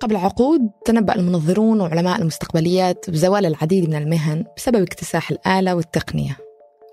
قبل عقود تنبأ المنظرون وعلماء المستقبليات بزوال العديد من المهن بسبب اكتساح الآلة والتقنية.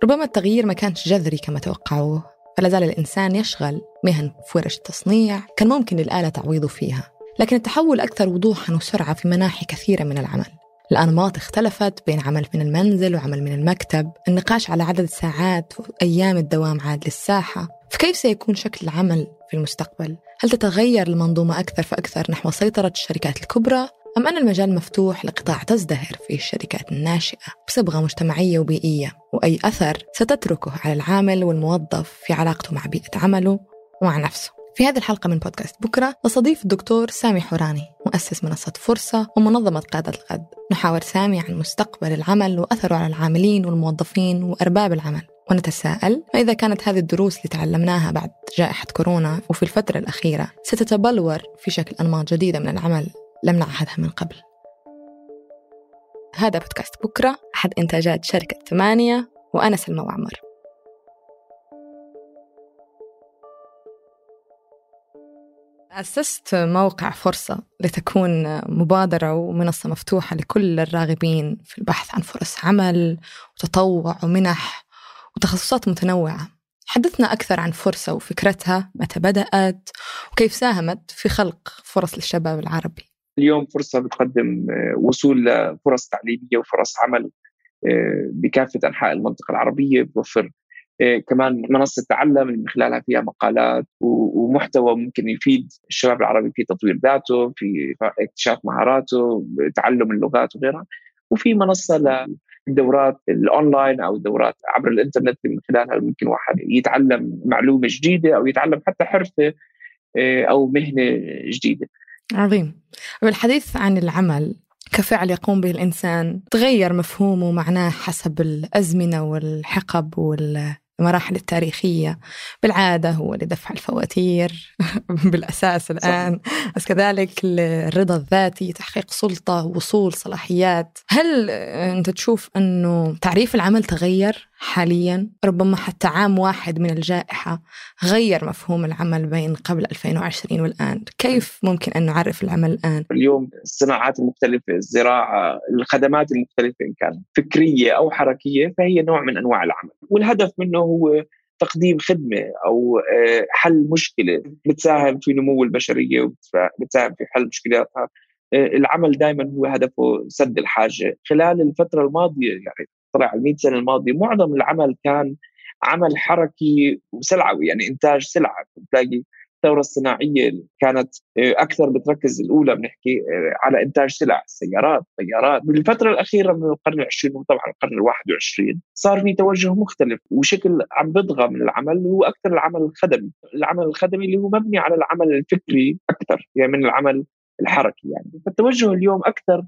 ربما التغيير ما كانش جذري كما توقعوه فلا زال الإنسان يشغل مهن في ورش التصنيع كان ممكن للآلة تعويضه فيها. لكن التحول أكثر وضوحا وسرعة في مناحي كثيرة من العمل. الأنماط اختلفت بين عمل من المنزل وعمل من المكتب. النقاش على عدد ساعات وأيام الدوام عاد للساحة. فكيف سيكون شكل العمل في المستقبل؟ هل تتغير المنظومة أكثر فأكثر نحو سيطرة الشركات الكبرى أم أن المجال مفتوح لقطاع تزدهر فيه الشركات الناشئة بصبغة مجتمعية وبيئية؟ وأي أثر ستتركه على العامل والموظف في علاقته مع بيئة عمله ومع نفسه؟ في هذه الحلقة من بودكاست بكرة نستضيف الدكتور سامي حوراني مؤسس منصة فرصة ومنظمة قادة الغد نحاور سامي عن مستقبل العمل وأثره على العاملين والموظفين وأرباب العمل. ونتساءل ما إذا كانت هذه الدروس اللي تعلمناها بعد جائحة كورونا وفي الفترة الأخيرة ستتبلور في شكل أنماط جديدة من العمل لم نعهدها من قبل. هذا بودكاست بكرة. أحد إنتاجات شركة ثمانية وأنا سلمى وعمر. أسست موقع فرصة لتكون مبادرة ومنصة مفتوحة لكل الراغبين في البحث عن فرص عمل وتطوع ومنح وتخصصات متنوعة. حدثنا أكثر عن فرصة وفكرتها متى بدأت وكيف ساهمت في خلق فرص للشباب العربي. اليوم فرصة بتقدم وصول لفرص تعليمية وفرص عمل بكافة أنحاء المنطقة العربية بتوفر كمان منصة تعلم من خلالها فيها مقالات ومحتوى ممكن يفيد الشباب العربي في تطوير ذاته في اكتشاف مهاراته تعلم اللغات وغيرها. وفي منصة للدورات الأونلاين أو الدورات عبر الإنترنت من خلالها ممكن واحد يتعلم معلومة جديدة أو يتعلم حتى حرفة أو مهنة جديدة. عظيم. بالحديث عن العمل كفعل يقوم به الإنسان تغير مفهومه ومعناه حسب الأزمنة والحقب وال المراحل التاريخية. بالعادة هو لدفع الفواتير بالأساس الآن. بس كذلك الرضا الذاتي تحقيق سلطة وصول صلاحيات. هل أنت تشوف أنه تعريف العمل تغير؟ حاليا ربما حتى عام واحد من الجائحة غير مفهوم العمل بين قبل 2020 والآن. كيف ممكن أن نعرف العمل الآن؟ اليوم الصناعات المختلفة الزراعة الخدمات المختلفة إن كانت فكرية أو حركية فهي نوع من أنواع العمل. والهدف منه هو تقديم خدمة أو حل مشكلة بتساهم في نمو البشرية وبتساهم في حل مشكلاتها. العمل دائما هو هدفه سد الحاجة. خلال الفترة الماضية يعني طلع ال 100 سنة الماضية. معظم العمل كان عمل حركي وسلعوي يعني إنتاج سلعة. بتلاقي الثورة الصناعية كانت أكثر بتركز الأولى بنحكي على إنتاج سلع سيارات طيارات. بالفترة الأخيرة من القرن العشرين وطبعا القرن الواحد والعشرين صار في توجه مختلف وشكل عم بيطغى من العمل هو أكثر العمل الخدمي. العمل الخدمي اللي هو مبني على العمل الفكري أكثر يعني من العمل الحركي يعني. فالتوجه اليوم أكثر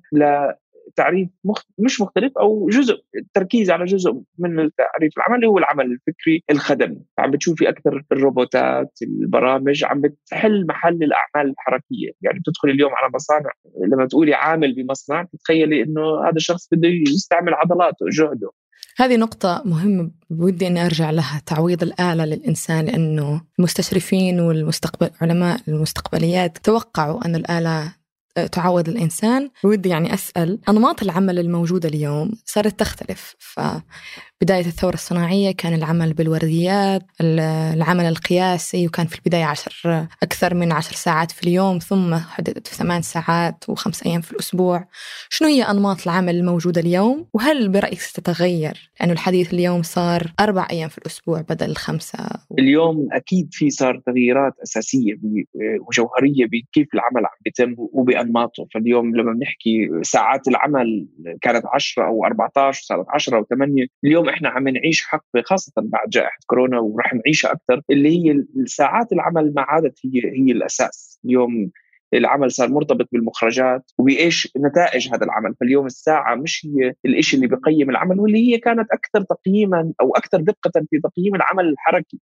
تعريف مخ... مش مختلف أو جزء التركيز على جزء من التعريف العملي هو العمل الفكري الخدمي. عم بتشوفي أكثر الروبوتات البرامج عم بتحل محل الأعمال الحركية. يعني بتدخل اليوم على مصانع لما تقولي عامل بمصنع تتخيلي إنه هذا الشخص بده يستعمل عضلاته جهده. هذه نقطة مهمة بودي أني أرجع لها تعويض الآلة للإنسان لأنه المستشرفين والمستقبل علماء المستقبليات توقعوا أن الآلة تعوض الإنسان. ودي يعني أسأل أنماط العمل الموجودة اليوم صارت تختلف. فبداية الثورة الصناعية كان العمل بالورديات العمل القياسي وكان في البداية عشر أكثر من عشر ساعات في اليوم ثم حددت في ثمان ساعات وخمس أيام في الأسبوع. شنو هي أنماط العمل الموجودة اليوم؟ وهل برأيك ستتغير؟ لأنه الحديث اليوم صار أربع أيام في الأسبوع بدل الخمسة و... اليوم أكيد في صار تغييرات أساسية وجوهرية بكيف العمل عم بيتم وبأ انماطه فاليوم لما بنحكي ساعات العمل كانت 10 أو 14 صارت 10 أو 8 اليوم إحنا عم نعيش حقبة خاصة بعد جائحة كورونا ورح نعيشها أكثر اللي هي ساعات العمل ما عادت هي هي الأساس. اليوم العمل صار مرتبط بالمخرجات وبإيش نتائج هذا العمل. فاليوم الساعة مش هي الشيء اللي بقيم العمل واللي هي كانت أكثر تقييما أو أكثر دقة في تقييم العمل الحركي.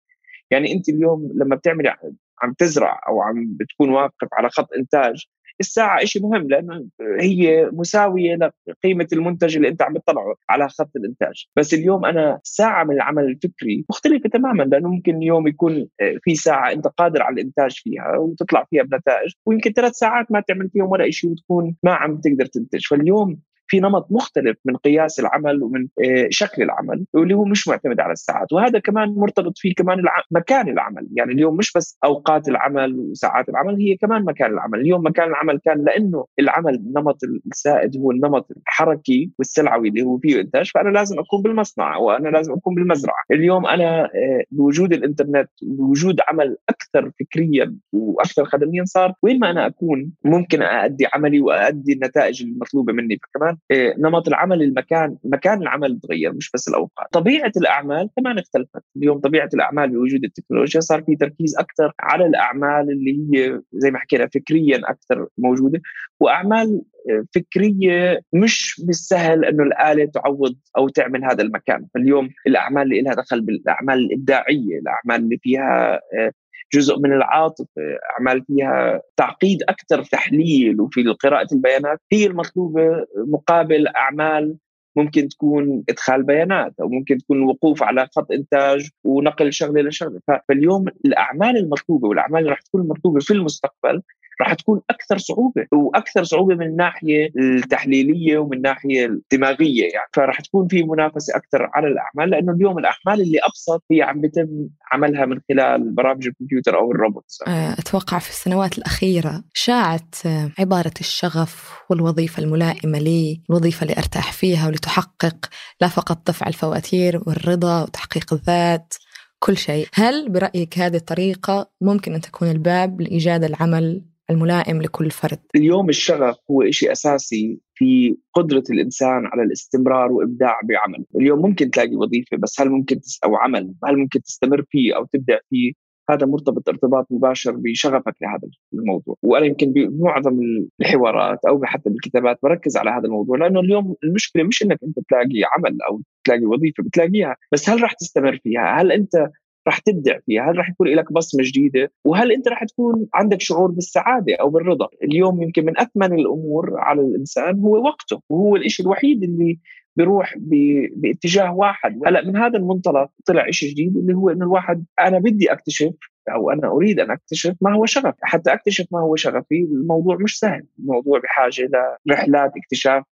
يعني أنت اليوم لما بتعملي عم تزرع أو عم بتكون واقف على خط إنتاج الساعة شيء مهم؟ لأنه هي مساوية لقيمة المنتج اللي أنت عم تطلعه على خط الإنتاج. بس اليوم أنا ساعة من العمل الفكري مختلفة تماما لأنه ممكن اليوم يكون في ساعة أنت قادر على الإنتاج فيها وتطلع فيها بنتائج ويمكن ثلاث ساعات ما تعمل فيهم ولا شيء وتكون ما عم تقدر تنتج. فاليوم في نمط مختلف من قياس العمل ومن آه، شكل العمل واللي هو مش معتمد على الساعات. وهذا كمان مرتبط فيه كمان مكان العمل. يعني اليوم مش بس أوقات العمل وساعات العمل هي كمان مكان العمل. اليوم مكان العمل كان لأنه العمل النمط السائد هو النمط الحركي والسلعوي اللي هو فيه إنتاج فأنا لازم أكون بالمصنع وأنا لازم أكون بالمزرعة. اليوم أنا آه، بوجود الإنترنت بوجود عمل أكثر فكريا وأكثر خدميا صار وين ما أنا أكون ممكن اادي عملي وادي النتائج المطلوبة مني. فكمان إيه، نمط العمل المكان مكان العمل تغير مش بس الأوقات. طبيعة الأعمال كمان اختلفت. اليوم طبيعة الأعمال بوجود التكنولوجيا صار في تركيز أكثر على الأعمال اللي هي زي ما حكينا فكريا أكثر موجودة. وأعمال فكرية مش بالسهل إنه الآلة تعوض أو تعمل هذا المكان. فاليوم الأعمال اللي لها دخل بالأعمال الإبداعية الأعمال اللي فيها جزء من العاطفة اعمال فيها تعقيد أكثر تحليل وفي قراءة البيانات هي المطلوبة مقابل أعمال ممكن تكون إدخال بيانات أو ممكن تكون وقوف على خط إنتاج ونقل شغلة لشغلة. فاليوم الأعمال المطلوبة والأعمال اللي راح تكون المطلوبة في المستقبل راح تكون أكثر صعوبة وأكثر صعوبة من الناحية التحليلية ومن الناحية الدماغية يعني. فراح تكون في منافسة أكثر على الأعمال لأنه اليوم الأعمال اللي أبسط هي عم بيتم عملها من خلال برامج الكمبيوتر أو الروبوتس آه، أتوقع في السنوات الأخيرة شاعت آه، عبارة الشغف والوظيفة الملائمة لي الوظيفه اللي أرتاح فيها واللي تحقق لا فقط دفع الفواتير والرضا وتحقيق الذات كل شيء. هل برأيك هذه الطريقة ممكن أن تكون الباب لإيجاد العمل الملائم لكل فرد. اليوم الشغف هو شيء أساسي في قدرة الإنسان على الاستمرار وإبداع بعمل. اليوم ممكن تلاقي وظيفة بس هل ممكن تس أو عمل هل ممكن تستمر فيه أو تبدع فيه؟ هذا مرتبط ارتباط مباشر بشغفك لهذا الموضوع. وأنا يمكن بمعظم الحوارات أو حتى بالكتابات بركز على هذا الموضوع لأنه اليوم المشكلة مش إنك أنت تلاقي عمل أو تلاقي وظيفة بتلاقيها بس هل راح تستمر فيها؟ هل أنت رح تبدع فيها هل رح يكون لك بصمة جديدة؟ وهل أنت رح تكون عندك شعور بالسعادة أو بالرضا؟ اليوم يمكن من أثمن الأمور على الإنسان هو وقته وهو الشيء الوحيد اللي بيروح باتجاه واحد. هلأ من هذا المنطلق طلع شيء جديد اللي هو إنه الواحد أنا بدي أكتشف أو أنا أريد أن أكتشف ما هو شغفي. حتى أكتشف ما هو شغفي الموضوع مش سهل الموضوع بحاجة لرحلات اكتشاف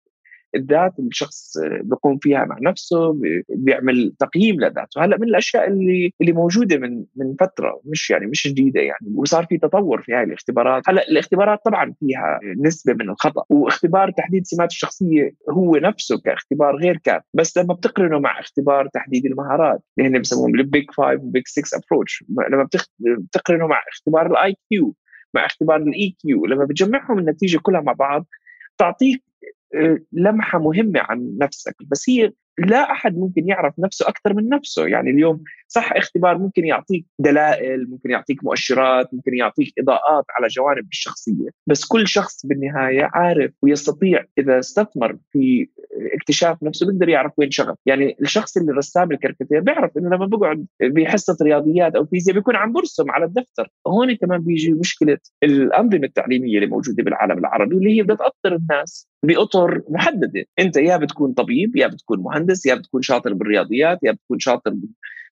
الذات الشخص بيقوم فيها مع نفسه بيعمل تقييم لذاته. هلأ من الأشياء اللي اللي موجودة من من فترة مش يعني مش جديدة يعني وصار في تطور في هذه الاختبارات. هلأ الاختبارات طبعا فيها نسبة من الخطأ واختبار تحديد سمات الشخصية هو نفسه كاختبار غير كاف. بس لما بتقرنه مع اختبار تحديد المهارات اللي هن بسموهم ال Big Five وال Big 6 approach لما بتقرنه مع اختبار ال IQ مع اختبار ال IQ لما بتجمعهم النتيجة كلها مع بعض تعطيك لمحة مهمة عن نفسك بس هي لا أحد ممكن يعرف نفسه أكثر من نفسه يعني اليوم صح اختبار ممكن يعطيك دلائل ممكن يعطيك مؤشرات ممكن يعطيك إضاءات على جوانب الشخصية بس كل شخص بالنهاية عارف ويستطيع إذا استثمر في اكتشاف نفسه بيقدر يعرف وين شغف يعني الشخص اللي رسام الكاريكاتير بيعرف إنه لما بقعد بحصة رياضيات أو فيزياء بيكون عم برسم على الدفتر هون كمان بيجي مشكلة الأنظمة التعليمية اللي موجودة بالعالم العربي اللي هي بدها تأطر الناس بأطر محددة. أنت يا بتكون طبيب يا بتكون مهندس يا بتكون شاطر بالرياضيات يا بتكون شاطر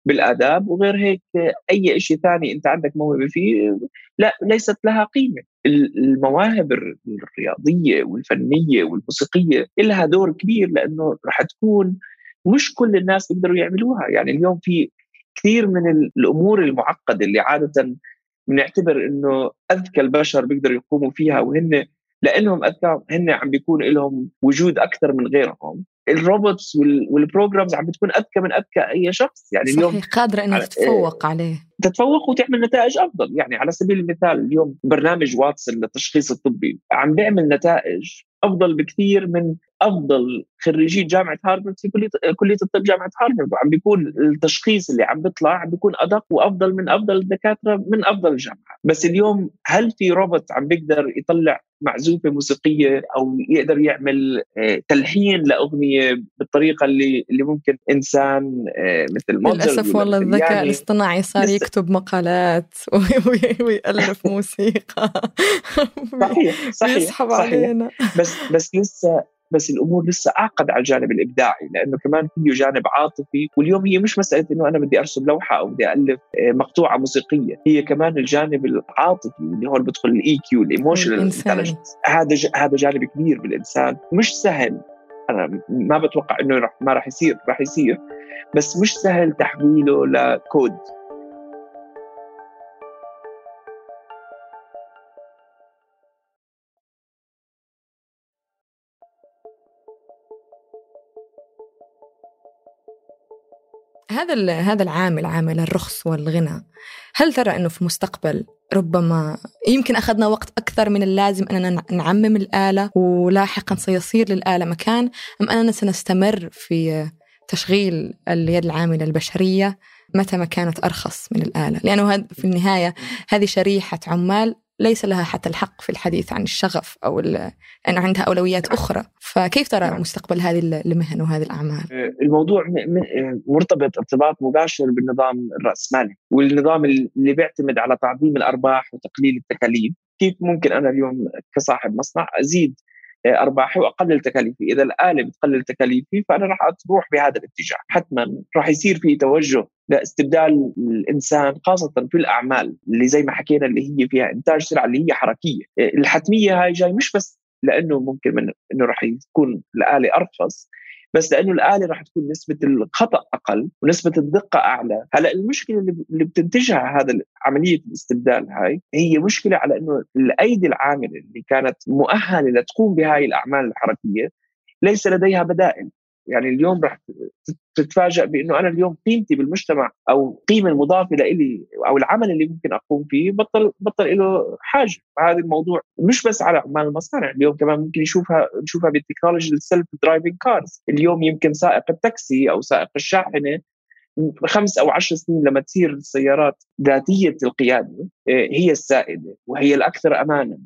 بالآداب وغير هيك أي شيء ثاني أنت عندك موهبة فيه لا ليست لها قيمة. المواهب الرياضية والفنية والموسيقية لها دور كبير لأنه رح تكون مش كل الناس بيقدروا يعملوها. يعني اليوم في كثير من الأمور المعقدة اللي عادة بنعتبر إنه أذكى البشر بيقدروا يقوموا فيها وهن لإنهم اذكى هن عم بيكون لهم وجود أكثر من غيرهم. الروبوتس وال programs عم بتكون أذكى من أذكى أي شخص. يعني اليوم صحيح قادرة إنك تتفوق عليه. تتفوق وتعمل نتائج أفضل. يعني على سبيل المثال اليوم برنامج واتسون للتشخيص الطبي عم بيعمل نتائج أفضل بكثير من أفضل خريجي جامعة هارفارد في كليه كلية الطب جامعة هارفارد وعم بيكون التشخيص اللي عم بيطلع عم بيكون أدق وأفضل من أفضل الدكاترة من أفضل الجامعات. بس اليوم هل في روبوت عم بيقدر يطلع معزوفة موسيقية أو يقدر يعمل آه، تلحين لأغنية بالطريقة اللي اللي ممكن إنسان آه، مثل موزارت للأسف والله الذكاء يعني الاصطناعي صار يكتب مقالات ويألف موسيقى. صحيح صحيح يسحب علينا. بس بس لسه بس الأمور لسه أعقد على الجانب الإبداعي لأنه كمان فيه جانب عاطفي واليوم هي مش مسألة إنه أنا بدي أرسم لوحة أو بدي أألف آه، مقطوعة موسيقية هي كمان الجانب العاطفي اللي هون بدخل ال EQ ال emotional هذا هذا جانب كبير بالإنسان. مش سهل أنا ما بتوقع إنه رح ما راح يصير راح يصير بس مش سهل تحويله لكود. هذا هذا العامل عامل الرخص والغنى هل ترى إنه في المستقبل ربما يمكن أخذنا وقت أكثر من اللازم أننا نعمم الآلة ولاحقا سيصير للآلة مكان أم أننا سنستمر في تشغيل اليد العاملة البشرية متى ما كانت أرخص من الآلة؟ لأنه في النهاية هذه شريحة عمال ليس لها حتى الحق في الحديث عن الشغف أو انه عندها أولويات أخرى. فكيف ترى نعم. مستقبل هذه المهن وهذه الأعمال؟ آه، الموضوع مرتبط ارتباط مباشر بالنظام الرأسمالي والنظام اللي بيعتمد على تعظيم الأرباح وتقليل التكاليف. كيف ممكن أنا اليوم كصاحب مصنع أزيد أرباحي وأقلل تكاليفي، إذا الآلة بتقلل تكاليفي فأنا راح أروح بهذا الاتجاه، حتما راح يصير في توجه لاستبدال الإنسان خاصة في الأعمال اللي زي ما حكينا اللي هي فيها إنتاج سلعه اللي هي حركية، الحتمية هاي جاي مش بس لأنه ممكن من إنه راح يكون الآلة أرخص بس لأنه الآلة راح تكون نسبة الخطأ أقل ونسبة الدقة أعلى. هلأ المشكلة اللي بتنتجها هذا عملية الاستبدال هاي هي مشكلة على إنه الأيدي العاملة اللي كانت مؤهلة لتقوم بهاي الأعمال الحركية ليس لديها بدائل. يعني اليوم رح تتفاجأ بإنه أنا اليوم قيمتي بالمجتمع أو القيمه المضافة لإلي أو العمل اللي ممكن أقوم فيه بطل بطل له حاجة. هذا الموضوع مش بس على عمال المصانع اليوم كمان ممكن يشوفها نشوفها بال technology ال self-driving cars اليوم يمكن سائق التاكسي أو سائق الشاحنة خمس أو عشر سنين لما تصير السيارات ذاتية القيادة آه، هي السائدة وهي الأكثر امانا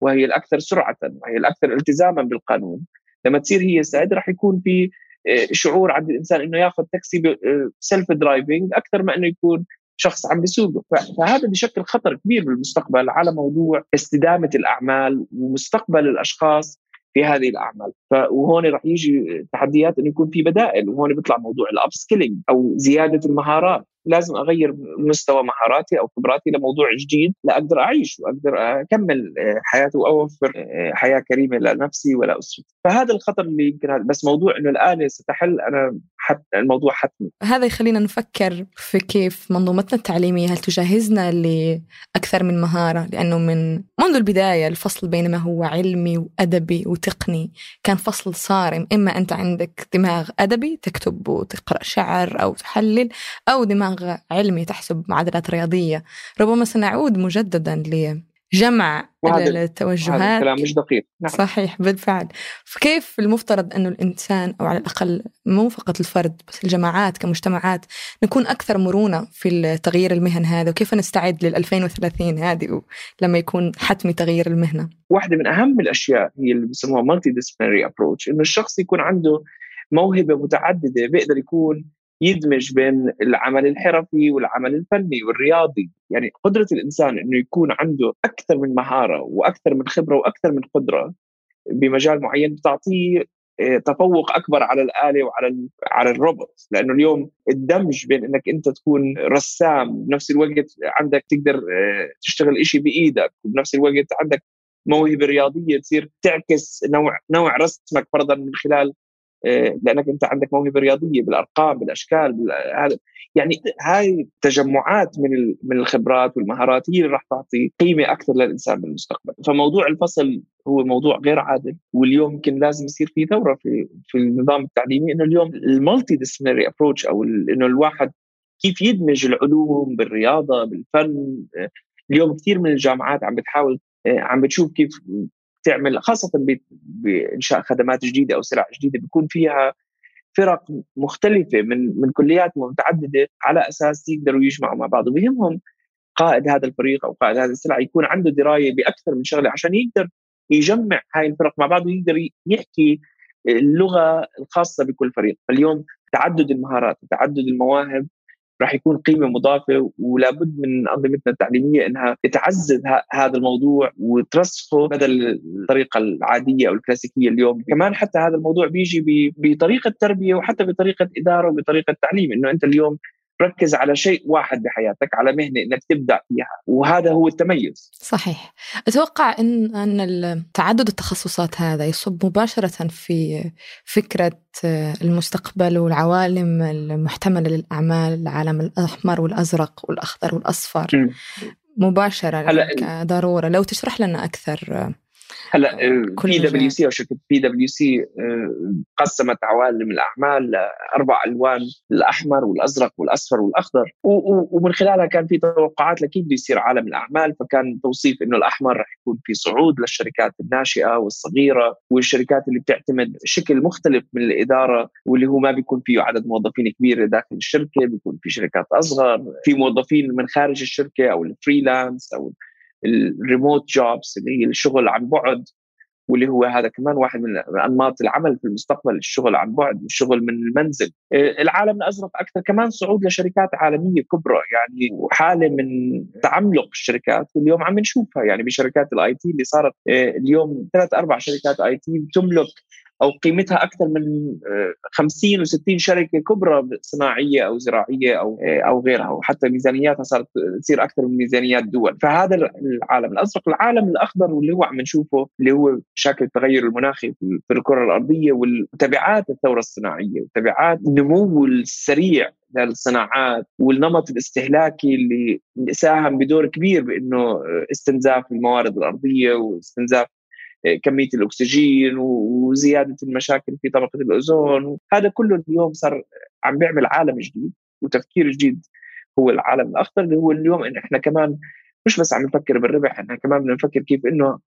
وهي الأكثر سرعة وهي الأكثر التزاما بالقانون. لما تصير هي السائده راح يكون في آه، شعور عند الإنسان إنه ياخذ تاكسي self-driving أكثر ما إنه يكون شخص عم بيسوقه. فهذا بشكل خطر كبير بالمستقبل على موضوع استدامة الأعمال ومستقبل الأشخاص في هذه الأعمال. وهون راح يجي تحديات إنه يكون في بدائل وهون بيطلع موضوع ال upskilling أو زيادة المهارات. لازم أغير مستوى مهاراتي أو خبراتي لموضوع جديد لاقدر أعيش وأقدر أكمل آه، حياتي وأوفر آه، حياة كريمة لنفسي ولاسرتي فهذا الخطر اللي يمكن بس موضوع إنه الآلة ستحل أنا حت الموضوع حتمي. هذا يخلينا نفكر في كيف منظومتنا التعليمية هل تجهزنا لأكثر من مهارة؟ لأنه من منذ البداية الفصل بين ما هو علمي وأدبي وتقني كان فصل صارم. إما أنت عندك دماغ أدبي تكتب وتقرأ شعر أو تحلل أو دماغ علمي تحسب معادلات رياضية ربما سنعود مجددا لجمع التوجهات. هذا الكلام مش دقيق. نعم. صحيح بالفعل. فكيف المفترض أنه الإنسان أو على الأقل مو فقط الفرد بس الجماعات كمجتمعات نكون أكثر مرونة في تغيير المهن هذا؟ وكيف نستعد لل 2030 هذه لما يكون حتمي تغيير المهنة؟ واحدة من أهم الأشياء هي اللي بيسموها multidisciplinary approach إنه الشخص يكون عنده موهبة متعددة بيقدر يكون يدمج بين العمل الحرفي والعمل الفني والرياضي. يعني قدرة الإنسان أنه يكون عنده أكثر من مهارة وأكثر من خبرة وأكثر من قدرة بمجال معين بتعطيه آه، تفوق أكبر على الآلة وعلى على الروبوت. لأنه اليوم الدمج بين إنك أنت تكون رسام بنفس الوقت عندك تقدر آه، تشتغل شيء بإيدك وبنفس الوقت عندك موهبة رياضية تصير تعكس نوع نوع رسمك فرضا من خلال لأنك أنت عندك موهبة رياضية بالأرقام بالأشكال هذا. يعني هاي تجمعات من من الخبرات والمهارات هي اللي راح تعطي قيمة أكثر للإنسان بالمستقبل. فموضوع الفصل هو موضوع غير عادل واليوم يمكن لازم يصير في ثورة في في النظام التعليمي إنه اليوم ال multidisciplinary approach أو إنه الواحد كيف يدمج العلوم بالرياضة بالفن. آه، اليوم كثير من الجامعات عم بتحاول آه، عم بتشوف كيف تعمل خاصة بانشاء خدمات جديدة أو سلع جديدة بيكون فيها فرق مختلفة من من كليات متعددة على أساس يقدروا يجمعوا مع بعض. وبيهمهم قائد هذا الفريق أو قائد هذه السلعه يكون عنده دراية بأكثر من شغلة عشان يقدر يجمع هاي الفرق مع بعض ويقدر يحكي اللغة الخاصة بكل فريق. فاليوم تعدد المهارات وتعدد المواهب راح يكون قيمة مضافة ولابد من أنظمتنا التعليمية إنها تعزز هذا الموضوع وترسخه بدل الطريقة العادية أو الكلاسيكية اليوم، كمان حتى هذا الموضوع بيجي بطريقة تربية وحتى بطريقة إدارة وبطريقة تعليم إنه أنت اليوم ركز على شيء واحد بحياتك على مهنة إنك تبدأ فيها وهذا هو التميز. صحيح. أتوقع إن أن تعدد التخصصات هذا يصب مباشرة في فكرة المستقبل والعوالم المحتملة للأعمال العالم الأحمر والأزرق والأخضر والأصفر. مباشرة ضرورة. لو تشرح لنا أكثر هلا بي دبليو سي أو شركة بي دبليو سي قسمت عوالم الاعمال لأربع ألوان الأحمر والأزرق والأصفر والأخضر. ومن خلالها كان في توقعات لكيف بده يصير عالم الاعمال فكان توصيف إنه الأحمر رح يكون في صعود للشركات الناشئة والصغيرة والشركات اللي بتعتمد شكل مختلف من الإدارة واللي هو ما بيكون فيه عدد موظفين كبير داخل الشركة بيكون في شركات أصغر في موظفين من خارج الشركة أو الفريلانس أو الريموت جوبز اللي هي الشغل عن بعد واللي هو هذا كمان واحد من أنماط العمل في المستقبل الشغل عن بعد الشغل من المنزل. آه، العالم الأزرق أكثر كمان صعود لشركات عالمية كبرى يعني وحاله من تعملق الشركات واليوم عم نشوفها يعني بشركات ال IT اللي صارت آه، اليوم ثلاث أربع شركات IT تملك أو قيمتها أكثر من 50 و60 شركة كبرى صناعية أو زراعية أو آه، أو غيرها وحتى ميزانياتها صارت تصير أكثر من ميزانيات دول. فهذا العالم الازرق العالم الأخضر واللي هو عم نشوفه اللي هو شكل التغير المناخي في الكرة الأرضية وتبعات الثورة الصناعية وتبعات النمو السريع للصناعات والنمط الاستهلاكي اللي ساهم بدور كبير بإنه استنزاف الموارد الأرضية واستنزاف كمية الأكسجين وزيادة المشاكل في طبقة الأوزون. هذا كله اليوم صار عم بيعمل عالم جديد وتفكير جديد هو العالم الاخضر اللي هو اليوم إن إحنا كمان مش بس عم نفكر بالربح إحنا كمان بدنا نفكر كيف إنه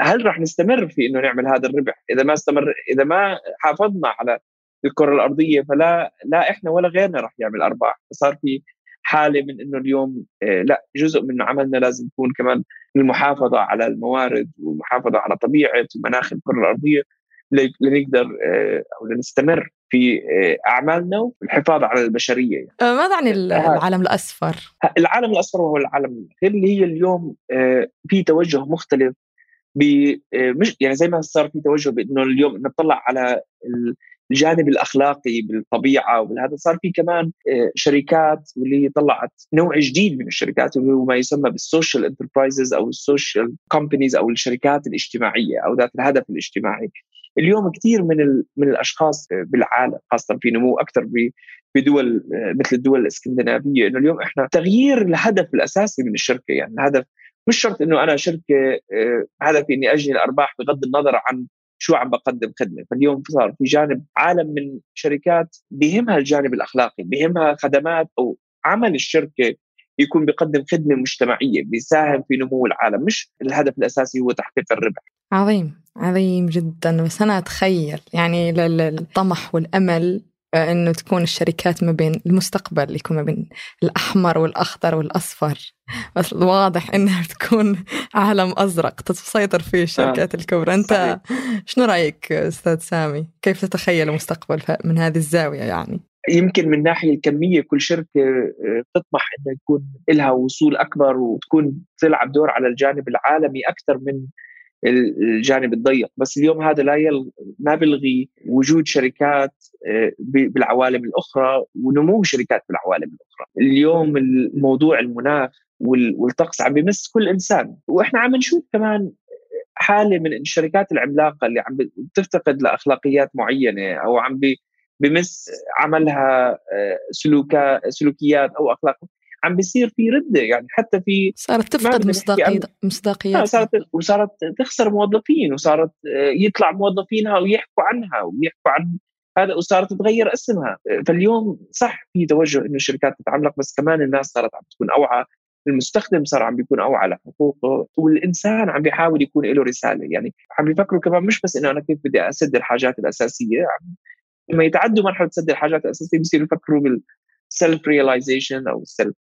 هل راح نستمر في إنه نعمل هذا الربح؟ إذا ما استمر إذا ما حافظنا على الكرة الأرضية فلا لا إحنا ولا غيرنا راح يعمل أرباح. فصار في حالة من إنه اليوم آه، لا جزء من عملنا لازم يكون كمان المحافظة على الموارد والمحافظة على طبيعة ومناخ الكره الأرضية لنقدر آه، أو لنستمر في آه، أعمالنا والحفاظ على البشرية يعني. ماذا عن العالم الأصفر؟ العالم الأصفر وهو العالم اللي هي اليوم في توجه مختلف مش يعني زي ما صار في توجه بأنه اليوم نطلع على الجانب الأخلاقي بالطبيعة وبهذا صار في كمان آه، شركات واللي طلعت نوع جديد من الشركات اللي هو ما يسمى بال social enterprises أو ال social companies أو الشركات الاجتماعية أو ذات الهدف الاجتماعي. اليوم كثير من من الأشخاص بالعالم خاصة في نمو أكثر بدول آه، مثل الدول الإسكندنافية إنه اليوم إحنا تغيير الهدف الأساسي من الشركة. يعني الهدف مش شرط إنه أنا شركة آه، هدفي إني أجني الأرباح بغض النظر عن شو عم بقدم خدمة. فاليوم صار في جانب عالم من شركات بهمها الجانب الأخلاقي بهمها خدمات أو عمل الشركة يكون بيقدم خدمة مجتمعية بيساهم في نمو العالم. مش الهدف الأساسي هو تحقيق الربح. عظيم عظيم جدا. بس أنا أتخيل يعني الطمح والأمل إنه تكون الشركات ما بين المستقبل يكون ما بين الأحمر والأخضر والأصفر. بس الواضح إنها تكون عالم أزرق تسيطر فيه الشركات الكبرى. أنت شنو رأيك أستاذ سامي؟ كيف تتخيل المستقبل من هذه الزاوية يعني؟ يمكن من الناحيه الكمية كل شركة آه، بتطمح إنها يكون لها وصول أكبر وتكون تلعب دور على الجانب العالمي أكثر من الجانب الضيق. بس اليوم هذا لا يل... ما بيلغي وجود شركات آه، بالعوالم الأخرى ونمو شركات بالعوالم الأخرى. اليوم الموضوع المناخ والطقس عم بيمس كل إنسان. وإحنا عم نشوف كمان حالة من الشركات العملاقة اللي عم بتفتقد لأخلاقيات معينة أو عم بمس عملها آه، سلوكا سلوكيات أو أخلاق عم بيصير في ردة يعني حتى في صارت تفقد مصداقيه مصداقيات. صارت وصارت تخسر موظفين وصارت آه، يطلع موظفينها ويحكوا عنها ويحكوا عن هذا وصارت تغير اسمها. فاليوم صح في توجه إنه الشركات تتعملق بس كمان الناس صارت عم تكون أوعى المستخدم صار عم بيكون أوعى لحقوقه والإنسان عم بيحاول يكون له رسالة. يعني عم بيفكروا كمان مش بس إنه أنا كيف بدي اسد الحاجات الأساسية لما يتعدوا مرحلة سد الحاجات الأساسية بيصيروا يفكروا بال self-realization أو ال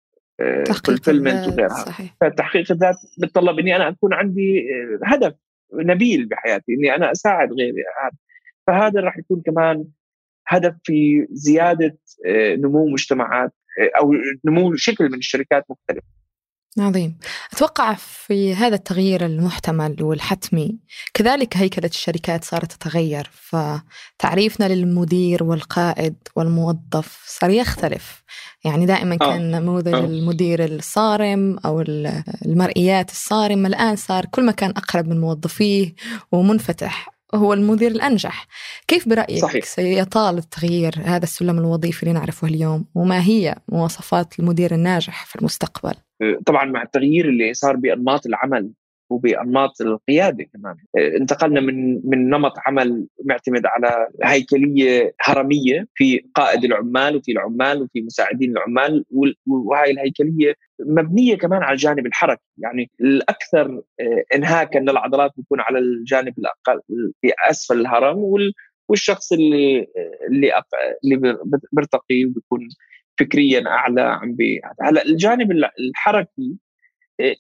self-fulfillment وغيرها صحيح. فتحقيق الذات بتطلب إني أنا أكون عندي آه، هدف نبيل بحياتي إني أنا أساعد غيري فهذا راح يكون كمان هدف في زيادة آه، نمو مجتمعات آه، أو نمو شكل من الشركات مختلف عظيم أتوقع في هذا التغيير المحتمل والحتمي كذلك هيكلة الشركات صارت تتغير فتعريفنا للمدير والقائد والموظف صار يختلف يعني دائما آه. كان نموذج أوه. المدير الصارم أو المرئيات الصارمة الآن صار كل ما كان أقرب من موظفيه ومنفتح هو المدير الأنجح. كيف برأيك صحيح. سيطال التغيير هذا السلم الوظيفي اللي نعرفه اليوم؟ وما هي مواصفات المدير الناجح في المستقبل؟ طبعا مع التغيير اللي صار بأنماط العمل وبأنماط القيادة كمان. انتقلنا من من نمط عمل معتمد على هيكلية هرمية في قائد العمال وفي العمال وفي مساعدين العمال وهي الهيكلية مبنية كمان على الجانب الحركي. يعني الأكثر انهاكا للعضلات بيكون على الجانب الأقل في أسفل الهرم والشخص اللي اللي اللي بيرتقي وبيكون فكريا أعلى عم بي هلا الجانب الحركي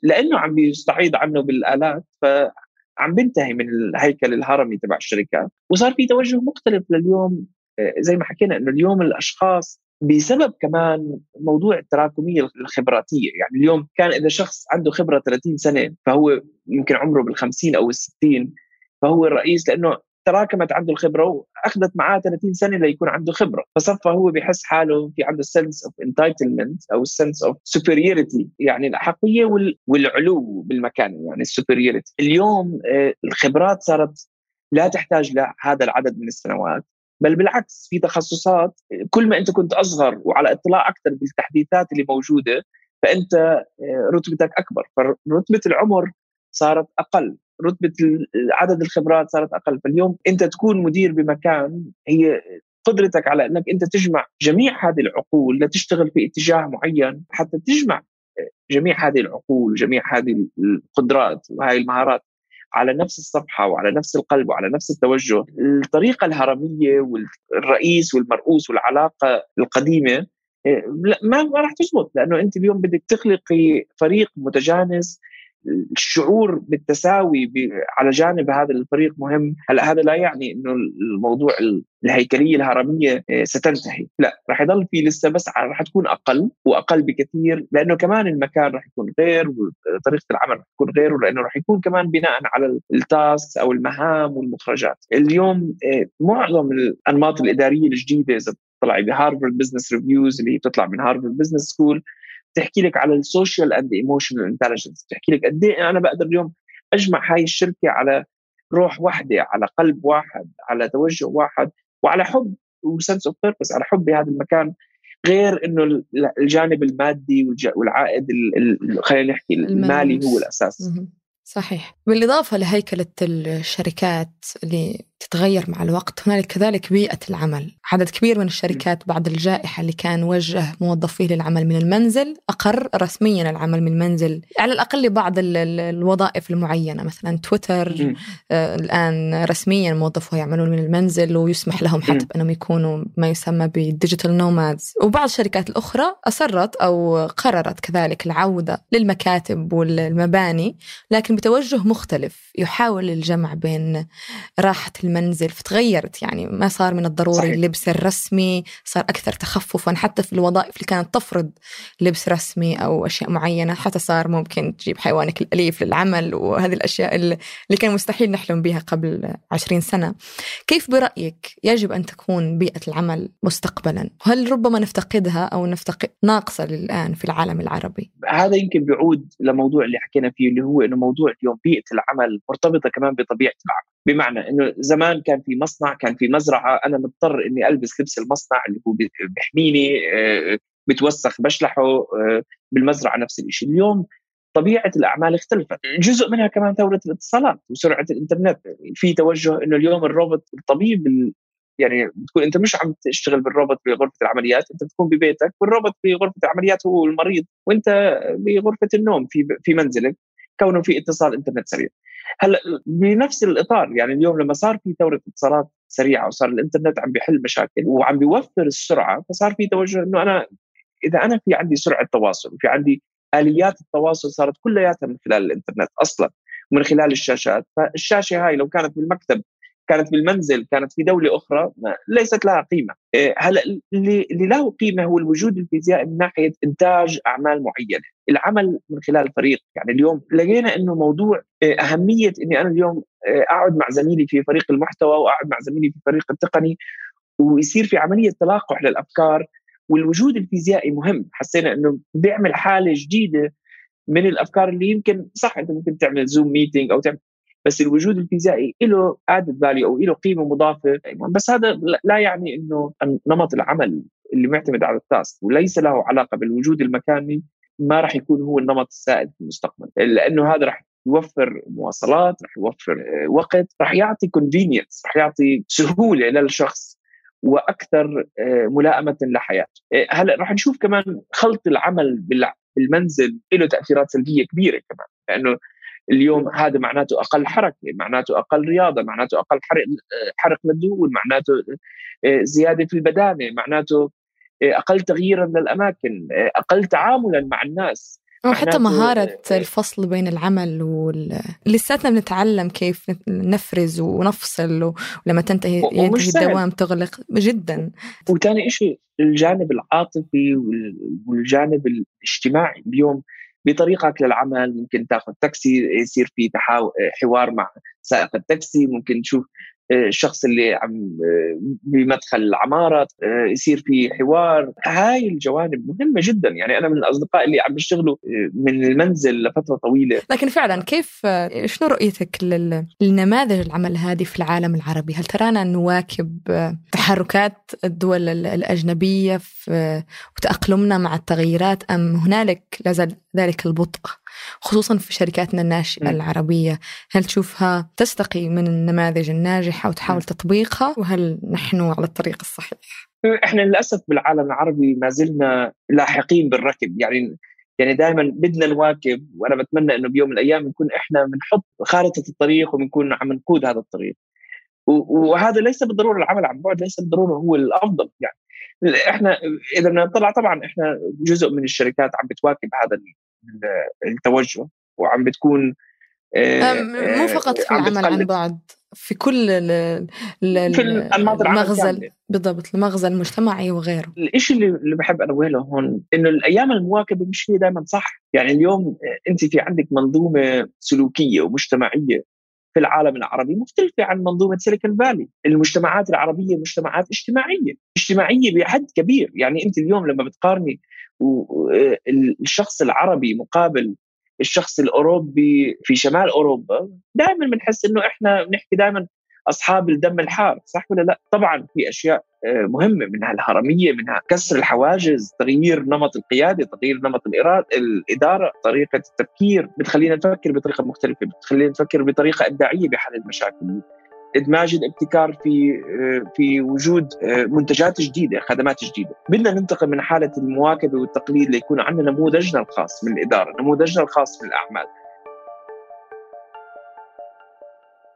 لأنه عم بيستعيض عنه بالآلات فعم بينتهي من الهيكل الهرمي تبع الشركات. وصار في توجه مختلف لليوم زي ما حكينا إنه اليوم الأشخاص بسبب كمان موضوع التراكمية الخبراتية يعني اليوم كان إذا شخص عنده خبرة 30 سنة فهو يمكن عمره بال50 أو ال60 فهو الرئيس لأنه تراكمت عنده الخبرة وأخذت معاه 30 سنة ليكون عنده خبرة. فصفى هو بحس حاله في عنده sense of entitlement أو sense of superiority يعني الأحقية والعلو بالمكان يعني ال superiority اليوم آه، الخبرات صارت لا تحتاج لهذا العدد من السنوات بل بالعكس في تخصصات كل ما أنت كنت أصغر وعلى اطلاع أكثر بالتحديثات اللي موجودة فأنت آه، رتبتك أكبر. فرتبة العمر صارت أقل. رتبة عدد الخبرات صارت أقل. فاليوم أنت تكون مدير بمكان هي قدرتك على أنك أنت تجمع جميع هذه العقول لتشتغل في اتجاه معين حتى تجمع جميع هذه العقول وجميع هذه القدرات وهذه المهارات على نفس الصفحة وعلى نفس القلب وعلى نفس التوجه. الطريقة الهرمية والرئيس والمرؤوس والعلاقة القديمة ما ما راح تزبط لأنه أنت اليوم بدك تخلقي فريق متجانس الشعور بالتساوي على جانب هذا الفريق مهم. هلا هذا لا يعني إنه الموضوع الهيكلية الهرمية آه، ستنتهي. لا رح يضل في لسه بس رح تكون أقل وأقل بكثير لأنه كمان المكان رح يكون غير وطريقه العمل رح تكون غير ولأنه رح يكون كمان بناء على التاسك أو المهام والمخرجات. اليوم آه، معظم الأنماط الإدارية الجديدة إذا طلع ب Harvard Business Reviews اللي هي بتطلع من Harvard Business School تحكي لك على ال social and emotional intelligence تحكي لك قد إيه أنا بقدر اليوم أجمع هاي الشركة على روح واحدة على قلب واحد على توجه واحد وعلى حب و sense of purpose على حب بهذا المكان. غير إنه الجانب المادي والعائد خلينا نحكي المالي هو الأساس. صحيح. بالإضافة لهيكلة الشركات اللي تتغير مع الوقت. هنالك كذلك بيئة العمل. عدد كبير من الشركات بعد الجائحة اللي كان وجه موظفيه للعمل من المنزل أقر رسميا العمل من المنزل. على الأقل لبعض الوظائف المعينة مثلا تويتر آه الآن رسميا موظفوه يعملون من المنزل ويسمح لهم حتى بأنهم يكونوا ما يسمى بالديجيتال نومادز وبعض الشركات الأخرى أصرت أو قررت كذلك العودة للمكاتب والمباني لكن بتوجه مختلف. يحاول الجمع بين راحة المنزل فتغيرت يعني ما صار من الضروري صحيح. اللبس الرسمي صار أكثر تخففا حتى في الوظائف اللي كانت تفرض لبس رسمي أو أشياء معينة حتى صار ممكن تجيب حيوانك الأليف للعمل وهذه الأشياء اللي كان مستحيل نحلم بها قبل عشرين سنة. كيف برأيك يجب أن تكون بيئة العمل مستقبلا؟ هل ربما نفتقدها أو نفتقد ناقصة الآن في العالم العربي؟ هذا يمكن بيعود لموضوع اللي حكينا فيه اللي هو أنه موضوع اليوم بيئة العمل مرتبطة كمان بطبيعة العمل. بمعنى إنه زمان كان في مصنع كان في مزرعة أنا مضطر إني ألبس لبس المصنع اللي هو بيحميني آه، بتوسخ بشلحه آه، بالمزرعة نفس الشيء اليوم طبيعة الأعمال اختلفت. جزء منها كمان ثورة الاتصالات وسرعة الإنترنت. في توجه إنه اليوم الروبوت الطبيب يعني بتكون أنت مش عم تشتغل بالروبوت بغرفة العمليات أنت بتكون ببيتك والروبوت في غرفه العمليات هو المريض وأنت بغرفة النوم في في منزلك كونه في اتصال إنترنت سريع. هلا بنفس الإطار يعني اليوم لما صار في ثوره اتصالات سريعة وصار الإنترنت عم بيحل مشاكل وعم بيوفر السرعة فصار في توجه إنه أنا إذا أنا في عندي سرعة تواصل وفي عندي آليات التواصل صارت كلياتها من خلال الإنترنت أصلا ومن خلال الشاشات فالشاشة هاي لو كانت بالمكتب كانت بالمنزل كانت في دولة أخرى ليست لها قيمة. إيه، هلأ اللي له قيمة هو الوجود الفيزيائي من ناحية إنتاج أعمال معينة. العمل من خلال فريق. يعني اليوم لقينا إنه موضوع إيه، أهمية إني أنا اليوم إيه، أقعد مع زميلي في فريق المحتوى وأقعد مع زميلي في الفريق التقني ويصير في عملية تلاقح للافكار والوجود الفيزيائي مهم. حسينا إنه بيعمل حالة جديدة من الافكار اللي يمكن صح أنت ممكن تعمل Zoom meeting أو تعمل بس الوجود الفيزيائي له added value أو له قيمة مضافة بس هذا لا يعني إنه نمط العمل اللي معتمد على ال task وليس له علاقة بالوجود المكاني ما راح يكون هو النمط السائد في المستقبل. لأنه هذا راح يوفر مواصلات راح يوفر وقت راح يعطي كونفينينس راح يعطي سهولة للشخص وأكثر آه، ملائمة لحياته. آه، هلا راح نشوف كمان خلط العمل بالمنزل له تأثيرات سلبية كبيرة كمان. لأنه اليوم هذا معناته أقل حركة معناته أقل رياضة معناته أقل حرق حرق للدهون معناته آه، زيادة في البدانة معناته أقل تغييرا للاماكن أقل تعاملا مع الناس. وحتى مهارة الفصل بين العمل وال لساتنا بنتعلم كيف نفرز ونفصل ولما تنتهي ينتهي الدوام تغلق جدا. وثاني شيء الجانب العاطفي والجانب الاجتماعي. اليوم بطريقك للعمل ممكن تاخذ تاكسي يصير في حوار مع سائق التاكسي ممكن تشوف الشخص اللي عم بمدخل العماره يصير في حوار. هاي الجوانب مهمة جدا. يعني أنا من الأصدقاء اللي عم بيشتغلوا من المنزل لفترة طويلة. لكن فعلا كيف شنو رؤيتك للنماذج العمل هذه في العالم العربي؟ هل ترانا نواكب تحركات الدول الأجنبية في وتأقلمنا مع التغيرات أم هنالك لازال ذلك البطء؟ خصوصا في شركاتنا الناشئة العربية. هل تشوفها تستقي من النماذج الناجحة وتحاول تطبيقها؟ وهل نحن على الطريق الصحيح؟ إحنا للأسف بالعالم العربي ما زلنا لاحقين بالركب. يعني يعني دائما بدنا نواكب وأنا بتمنى إنه بيوم من الأيام نكون إحنا بنحط خارطة الطريق وبنكون عم نقود هذا الطريق. وهذا ليس بالضرورة العمل عن بعد ليس بالضرورة هو الأفضل. يعني إحنا إذا بدنا نطلع طبعا إحنا جزء من الشركات عم بتواكب هذا التوجه وعم بتكون آه، مو آه، فقط في العمل عن بعد في كل ال في المغزى بالضبط المغزى المجتمعي وغيره. الشيء اللي بحب انوه له هون إنه الأيام المواكبة مش هي دائما صح. يعني اليوم أنت في عندك منظومة سلوكية ومجتمعية في العالم العربي مختلفة عن منظومة سيليكون فالي. المجتمعات العربية مجتمعات اجتماعية اجتماعية بحد كبير. يعني أنت اليوم لما بتقارني الشخص العربي مقابل الشخص الأوروبي في شمال أوروبا دائما بنحس إنه إحنا بنحكي دائما أصحاب الدم الحار صح ولا لا؟ طبعا في أشياء آه، مهمة منها الهرمية منها كسر الحواجز تغيير نمط القيادة تغيير نمط الإدارة طريقة التفكير بتخلينا نفكر بطريقة مختلفة بتخلينا نفكر بطريقة إبداعية بحل المشاكل. إدماج الابتكار في آه، في وجود آه، منتجات جديدة خدمات جديدة. بدنا ننتقل من حالة المواكبة والتقليد ليكون عندنا نموذجنا الخاص من الإدارة نموذجنا الخاص من الأعمال.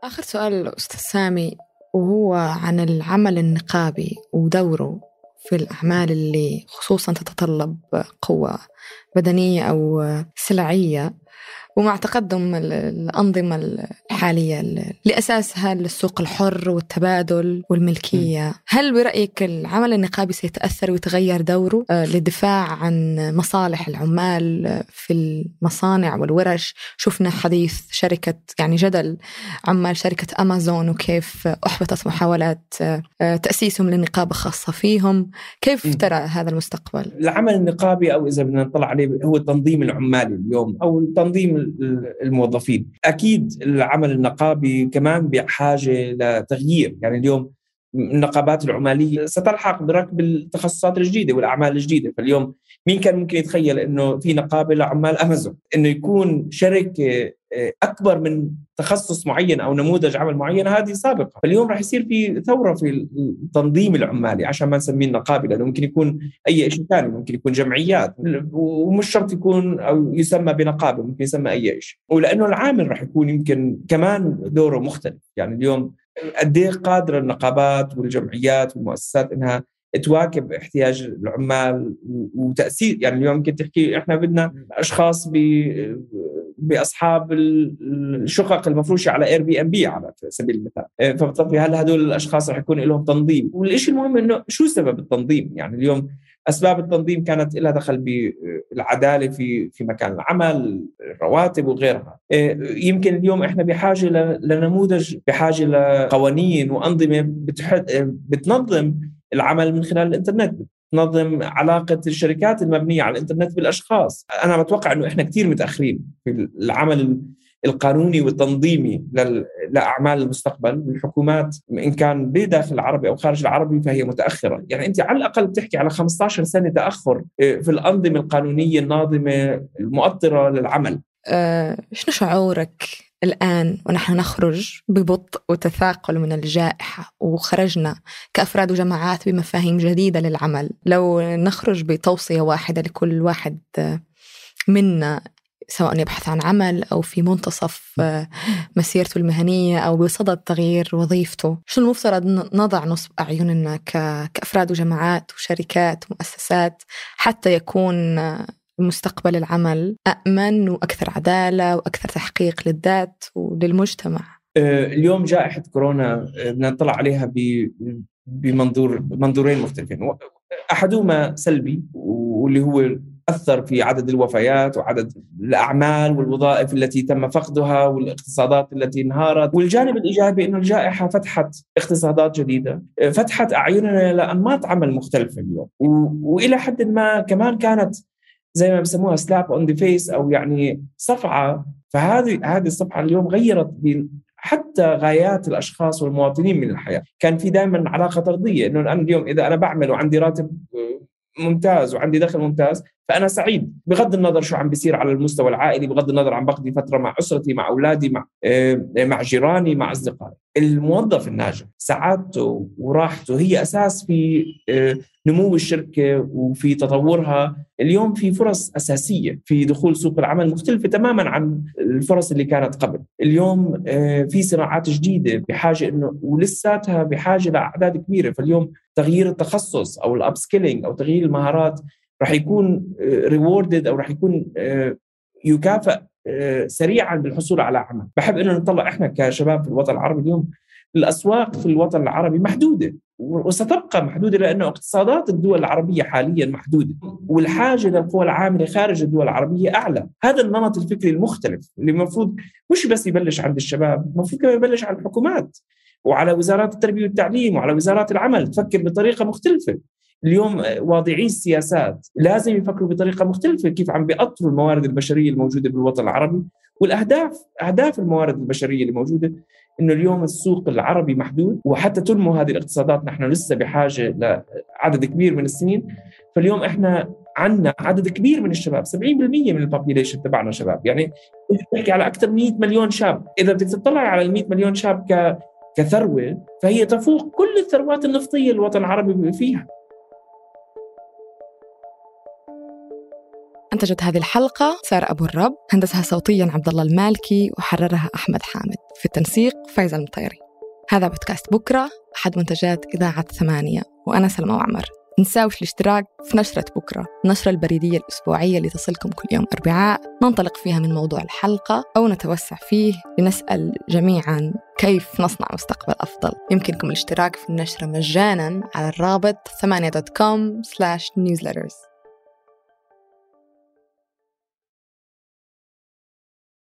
آخر سؤال أستاذ سامي وهو عن العمل النقابي ودوره في الأعمال اللي خصوصا تتطلب قوة بدنية أو سلعية. ومع تقدم الأنظمة الحالية لأساسها السوق الحر والتبادل والملكية. هل برأيك العمل النقابي سيتأثر ويتغير دوره؟ آه، للدفاع عن مصالح العمال في المصانع والورش. شفنا حديث شركة يعني جدل عمال شركة أمازون وكيف أحبطت محاولات آه، تأسيسهم لنقابة خاصة فيهم. كيف ترى هذا المستقبل؟ العمل النقابي أو إذا بدنا نطلع عليه هو التنظيم العمالي اليوم أو التنظيم الموظفين. أكيد العمل النقابي كمان بحاجة لتغيير. يعني اليوم النقابات العمالية ستلحق بركب التخصصات الجديدة والأعمال الجديدة. فاليوم مين كان ممكن يتخيل أنه في نقابة لعمال أمازون أنه يكون شركة آه، أكبر من تخصص معين أو نموذج عمل معين؟ هذه سابقة. فاليوم راح يصير في ثورة في التنظيم العمالي عشان ما نسميه النقابة لأنه ممكن يكون أي شيء ثاني ممكن يكون جمعيات ومش شرط يكون أو يسمى بنقابة ممكن يسمى أي شيء ولأنه العامل راح يكون يمكن كمان دوره مختلف. يعني اليوم قد إيه قادرة النقابات والجمعيات والمؤسسات إنها تواكب احتياج العمال وتأثير؟ يعني اليوم ممكن تحكي إحنا بدنا أشخاص بأصحاب الشقق المفروشة على Airbnb على سبيل المثال. آه، فبتصفي هل هدول الأشخاص رح يكون لهم تنظيم؟ والشيء المهم إنه شو سبب التنظيم؟ يعني اليوم أسباب التنظيم كانت لها دخل بالعداله في في مكان العمل الرواتب وغيرها. آه، يمكن اليوم إحنا بحاجة لنموذج بحاجة لقوانين وأنظمة بتنظم العمل من خلال الإنترنت تنظم علاقة الشركات المبنية على الإنترنت بالأشخاص. أنا بتوقع أنه إحنا كثير متأخرين في العمل القانوني والتنظيمي لأعمال المستقبل والحكومات إن كان بداخل العربي أو خارج العربي فهي متأخرة، يعني أنت على الأقل بتحكي على 15 سنة تأخر آه، في الأنظمة القانونية الناظمة المؤطرة للعمل. أه شنو شعورك الآن ونحن نخرج ببطء وتثاقل من الجائحة وخرجنا كأفراد وجماعات بمفاهيم جديدة للعمل لو نخرج بتوصية واحدة لكل واحد منا سواء يبحث عن عمل أو في منتصف مسيرته المهنية أو بصدد تغيير وظيفته. شو المفترض نضع نصب أعيننا كأفراد وجماعات وشركات ومؤسسات حتى يكون مستقبل العمل أأمن وأكثر عدالة وأكثر تحقيق للذات وللمجتمع؟ آه، اليوم جائحة كورونا آه، نطلع عليها بمنظور منظورين مختلفين. أحدهما سلبي واللي هو أثر في عدد الوفيات وعدد الأعمال والوظائف التي تم فقدها والاقتصادات التي انهارت. والجانب الإيجابي أنه الجائحة فتحت اقتصادات جديدة فتحت أعيننا لأنماط عمل مختلفة اليوم. وإلى حد ما كمان كانت زي ما بسموها slap on the face أو يعني صفعة. فهذه هذه الصفعة اليوم غيرت حتى غايات الأشخاص والمواطنين من الحياة، كان في دائما علاقة طردية إنه أنا اليوم إذا أنا بعمل وعندي راتب ممتاز وعندي دخل ممتاز فأنا سعيد بغض النظر شو عم بيصير على المستوى العائلي بغض النظر عم بقضي فترة مع أسرتي مع أولادي مع آه، مع جيراني مع أصدقائي. الموظف الناجح سعادته وراحته هي أساس في آه، نمو الشركة وفي تطورها. اليوم في فرص أساسية في دخول سوق العمل مختلفة تماما عن الفرص اللي كانت قبل. اليوم آه، في صناعات جديدة بحاجة إنه ولساتها بحاجة لأعداد كبيرة. فاليوم تغيير التخصص أو الاب سكيلينج أو تغيير المهارات رح يكون ريوردد أو رح يكون يكافئ آه، سريعا بالحصول على عمل. بحب إنه نطلع إحنا كشباب في الوطن العربي اليوم الأسواق في الوطن العربي محدودة وستبقى محدودة لأنه اقتصادات الدول العربية حاليا محدودة والحاجة للقوى العاملة خارج الدول العربية أعلى. هذا النمط الفكري المختلف اللي المفروض مش بس يبلش عند الشباب المفروض كمان يبلش على الحكومات. وعلى وزارات التربية والتعليم وعلى وزارات العمل تفكر بطريقة مختلفة. اليوم واضعي السياسات لازم يفكروا بطريقة مختلفة كيف عم بيأطروا الموارد البشرية الموجودة بالوطن العربي. والأهداف أهداف الموارد البشرية اللي موجوده إنه اليوم السوق العربي محدود وحتى تنمو هذه الاقتصادات. نحن لسه بحاجة لعدد كبير من السنين. فاليوم إحنا عندنا عدد كبير من الشباب 70% من البوبيليشن تبعنا شباب. يعني بتحكي على أكثر 100 مليون شاب. إذا بدك تطلع على ال 100 مليون شاب ك كثروة فهي تفوق كل الثروات النفطية الوطن العربي فيها. أنتجت هذه الحلقة سارة أبو الرب هندسها صوتيا عبد الله المالكي وحررها أحمد حامد. في التنسيق فايزة المطيري. هذا بودكاست بكرة أحد منتجات إذاعة ثمانية وأنا سلمى وعمر. تنساوش الاشتراك في نشرة بكرة النشرة البريدية الأسبوعية اللي تصلكم كل يوم أربعاء. ننطلق فيها من موضوع الحلقة أو نتوسع فيه لنسأل جميعا كيف نصنع مستقبل أفضل. يمكنكم الاشتراك في النشرة مجانا على الرابط 8.com/newsletters